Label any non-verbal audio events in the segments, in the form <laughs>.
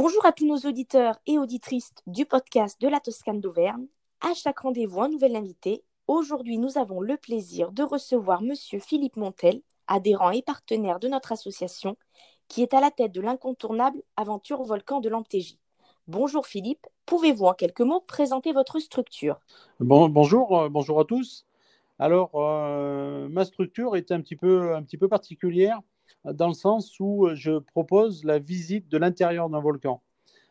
Bonjour à tous nos auditeurs et auditrices du podcast de la Toscane d'Auvergne. À chaque rendez-vous, un nouvel invité. Aujourd'hui, nous avons le plaisir de recevoir Monsieur Philippe Montel, adhérent et partenaire de notre association, qui est à la tête de l'incontournable aventure volcan de l'Amptégie. Bonjour Philippe, pouvez-vous en quelques mots présenter votre structure? Bon, Bonjour, euh, bonjour à tous. Alors, euh, ma structure est un petit peu particulière dans le sens où je propose la visite de l'intérieur d'un volcan.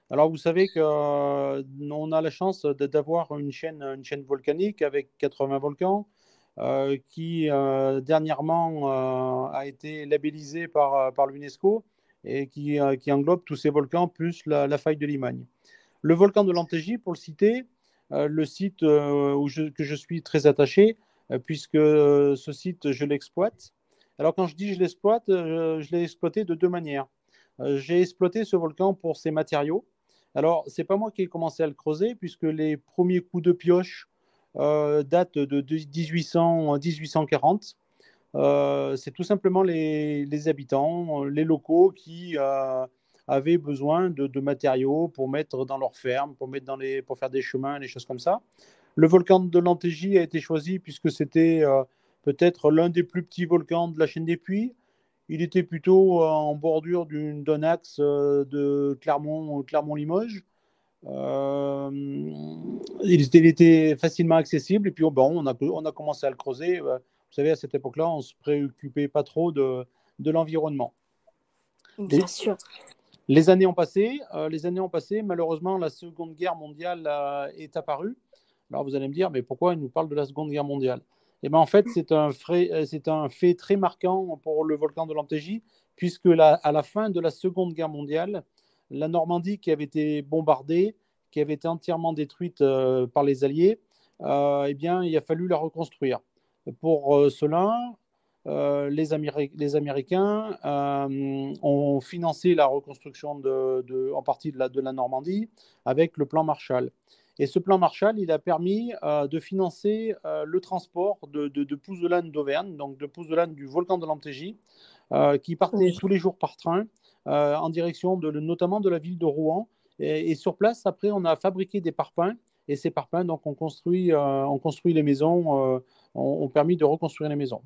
Alors, vous savez qu'on euh, a la chance d'avoir une chaîne, une chaîne volcanique avec 80 volcans euh, qui dernièrement a été labellisée par, par l'UNESCO et qui, qui, englobe tous ces volcans plus la, faille de Limagne. Le volcan de l'Antégie, pour le citer, le site où que je suis très attaché, euh, puisque euh, ce site, je l'exploite. Alors quand je dis je l'exploite, euh, je l'ai exploité de deux manières. J'ai exploité ce volcan pour ses matériaux. Alors, ce n'est pas moi qui ai commencé à le creuser, puisque les premiers coups de pioche datent de 1800, 1840. c'est tout simplement les, habitants, les locaux qui avaient besoin de, matériaux pour mettre dans leurs fermes, pour, mettre dans les, pour faire des chemins, des choses comme ça. Le volcan de l'Antégie a été choisi puisque c'était euh, peut-être l'un des plus petits volcans de la chaîne des Puys. Il était plutôt euh, en bordure d'un axe euh, de Clermont, Clermont-Limoges. il, était, facilement accessible et puis bon, on, a, on a commencé à le creuser. Vous savez, à cette époque-là, on ne se préoccupait pas trop de, de l'environnement. Bien sûr. Les années ont passé. les années ont passé. Malheureusement, la Seconde Guerre mondiale est apparue. Alors vous allez me dire, mais pourquoi il nous parle de la Seconde Guerre mondiale? Eh bien en fait, c'est un, euh, fait très marquant pour le volcan de l'Antégie, puisque la, à la fin de la Seconde Guerre mondiale, la Normandie qui avait été bombardée, qui avait été entièrement détruite euh, par les Alliés, euh, eh bien il a fallu la reconstruire. Pour cela, les, Américains ont financé la reconstruction de, en partie de la Normandie avec le plan Marshall. Et ce plan Marshall, il a permis euh, de financer euh, le transport de, de, de pouzzolanes d'Auvergne, donc de pouzzolanes du volcan de l'Antégie, euh, qui partaient tous les jours par train en direction de, notamment de la ville de Rouen. Et, sur place, après, on a fabriqué des parpaings. Et ces parpaings, donc, on construit, on construit les maisons, ont, permis de reconstruire les maisons.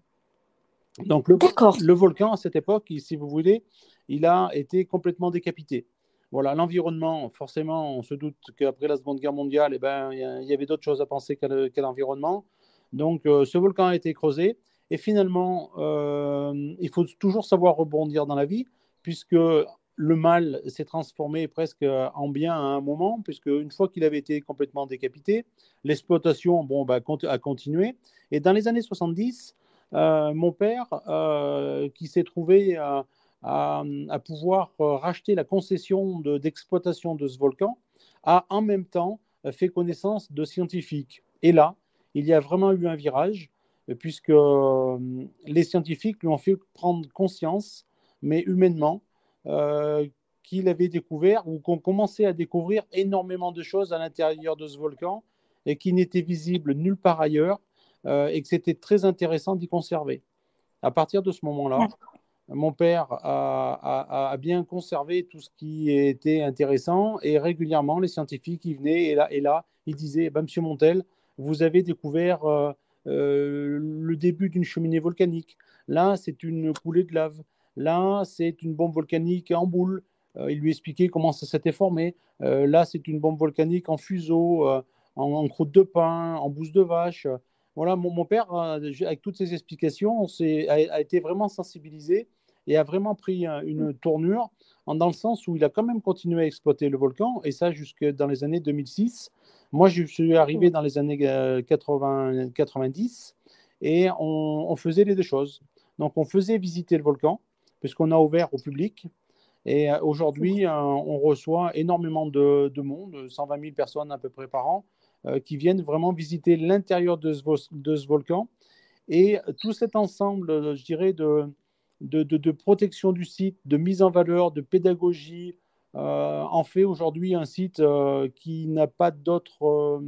Donc, le, le volcan, à cette époque, si vous voulez, il a été complètement décapité. Voilà, l'environnement, forcément, on se doute qu'après la Seconde Guerre mondiale, eh ben, il y, avait d'autres choses à penser qu'à l'environnement. Donc, euh, ce volcan a été creusé. Et finalement, euh, il faut toujours savoir rebondir dans la vie, puisque le mal s'est transformé presque en bien à un moment, puisque une fois qu'il avait été complètement décapité, l'exploitation bon, bah, a continué. Et dans les années 70, euh, mon père, qui s'est trouvé à, pouvoir euh, racheter la concession d'exploitation de, ce volcan, a en même temps euh, fait connaissance de scientifiques. Et là, il y a vraiment eu un virage, euh, puisque les scientifiques lui ont fait prendre conscience, mais humainement, qu'il avait découvert ou qu'on commençait à découvrir énormément de choses à l'intérieur de ce volcan et qui n'étaient visibles nulle part ailleurs et que c'était très intéressant d'y conserver. À partir de ce moment-là, mon père a, bien conservé tout ce qui était intéressant et régulièrement, les scientifiques y venaient et là, et là ils disaient bah, Monsieur Montel, vous avez découvert euh, euh, le début d'une cheminée volcanique. Là, c'est une coulée de lave. Là, c'est une bombe volcanique en boule. Euh, il lui expliquait comment ça s'était formé. là, c'est une bombe volcanique en fuseau, en, croûte de pain, en bouse de vache. Voilà, mon, père, avec toutes ces explications, a, été vraiment sensibilisé et a vraiment pris une tournure dans le sens où il a quand même continué à exploiter le volcan, et ça jusque dans les années 2006. Moi, je suis arrivé dans les années 80, 90 et on, faisait les deux choses. Donc, on faisait visiter le volcan, puisqu'on a ouvert au public. Et euh, aujourd'hui, euh, on reçoit énormément de, monde, 120 000 personnes à peu près par an, euh, qui viennent vraiment visiter l'intérieur de, de, ce volcan. Et tout cet ensemble, je dirais, de, de, protection du site, de mise en valeur, de pédagogie, euh, en fait aujourd'hui un site euh, qui n'a pas d'autres euh,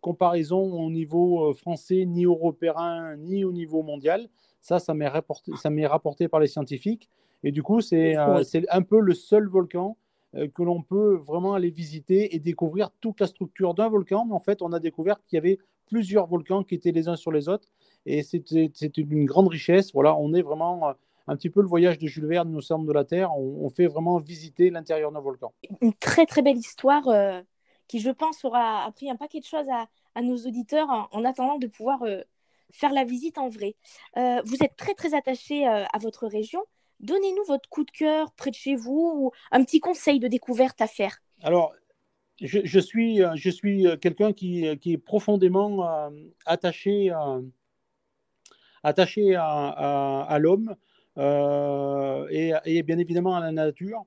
comparaisons au niveau français, ni européen, ni au niveau mondial. Ça, ça m'est rapporté, rapporté par les scientifiques. Et du coup, c'est un peu le seul volcan que l'on peut vraiment aller visiter et découvrir toute la structure d'un volcan. En fait, on a découvert qu'il y avait plusieurs volcans qui étaient les uns sur les autres et c'était une grande richesse. Voilà, on est vraiment un petit peu le voyage de Jules Verne au centre de la Terre. On, fait vraiment visiter l'intérieur d'un volcan. Une très très belle histoire euh, qui, je pense, aura appris un paquet de choses à, nos auditeurs en, attendant de pouvoir euh, faire la visite en vrai. Euh, vous êtes très très attaché à votre région. Donnez-nous votre coup de cœur près de chez vous ou un petit conseil de découverte à faire. Alors, je, suis, je suis quelqu'un qui, qui, est profondément attaché, attaché à, à l'homme. Euh, et, bien évidemment à la nature.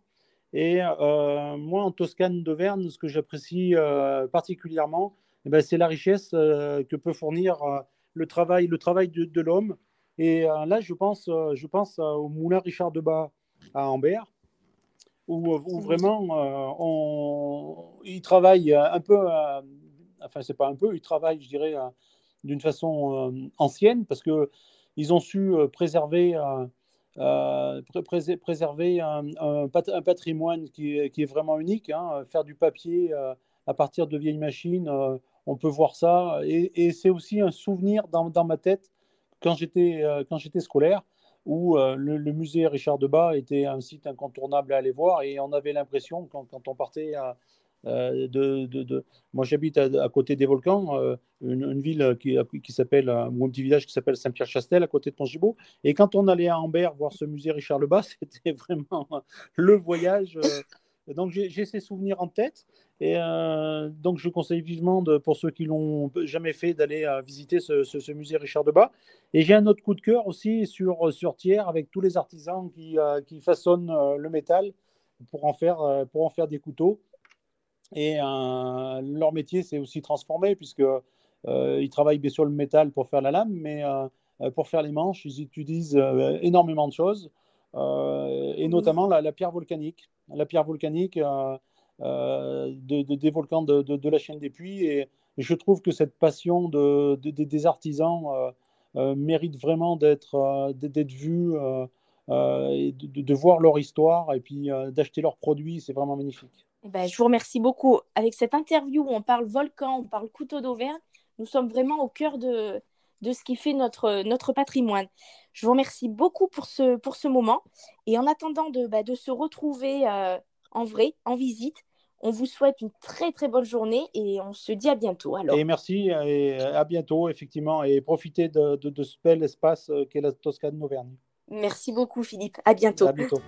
Et euh, moi, en Toscane d'Auvergne, ce que j'apprécie euh, particulièrement, eh ben, c'est la richesse que peut fournir le travail, le travail de, l'homme. Et là, je pense, je pense au moulin Richard Debat à Ambert, où, vraiment on, il travaille un peu, enfin c'est pas un peu, il travaille, je dirais, d'une façon ancienne, parce que ils ont su préserver euh, préserver un, patrimoine qui est, vraiment unique. Hein. Faire du papier euh, à partir de vieilles machines, euh, on peut voir ça. Et, c'est aussi un souvenir dans, ma tête quand j'étais scolaire, où le, musée Richard Debat était un site incontournable à aller voir. Et on avait l'impression, quand, quand, on partait à, euh, de, Moi, j'habite à, côté des volcans, euh, une, ville qui, s'appelle, euh, ou un petit village qui s'appelle Saint-Pierre-Chastel, à côté de Pont-Gibaud. Et quand on allait à Ambert voir ce musée Richard Lebas, <laughs> c'était vraiment le voyage. donc, j'ai ces souvenirs en tête. Et donc, je conseille vivement, pour ceux qui l'ont jamais fait, d'aller visiter ce, musée Richard Debat. Et j'ai un autre coup de cœur aussi sur, sur Thiers, avec tous les artisans qui, qui façonnent le métal pour en faire, pour en faire des couteaux. Et euh, leur métier s'est aussi transformé, puisque euh, ils travaillent bien sûr le métal pour faire la lame, mais euh, pour faire les manches, ils utilisent énormément de choses, et notamment la, pierre volcanique. La pierre volcanique de, des volcans de, la chaîne des puits. Et, je trouve que cette passion des artisans mérite vraiment d'être vue. de, voir leur histoire et puis d'acheter leurs produits, c'est vraiment magnifique. Eh ben, je vous remercie beaucoup. Avec cette interview où on parle volcan, on parle couteau d'Auvergne, nous sommes vraiment au cœur de, de ce qui fait notre, notre patrimoine. Je vous remercie beaucoup pour ce, pour ce moment. Et en attendant de, bah, de se retrouver euh, en vrai, en visite, on vous souhaite une très très bonne journée et on se dit à bientôt. Alors. Et merci et à bientôt, effectivement, et profitez de, de, de ce bel espace euh, qu'est la Toscane d'Auvergne. Merci beaucoup, Philippe. À bientôt. À bientôt.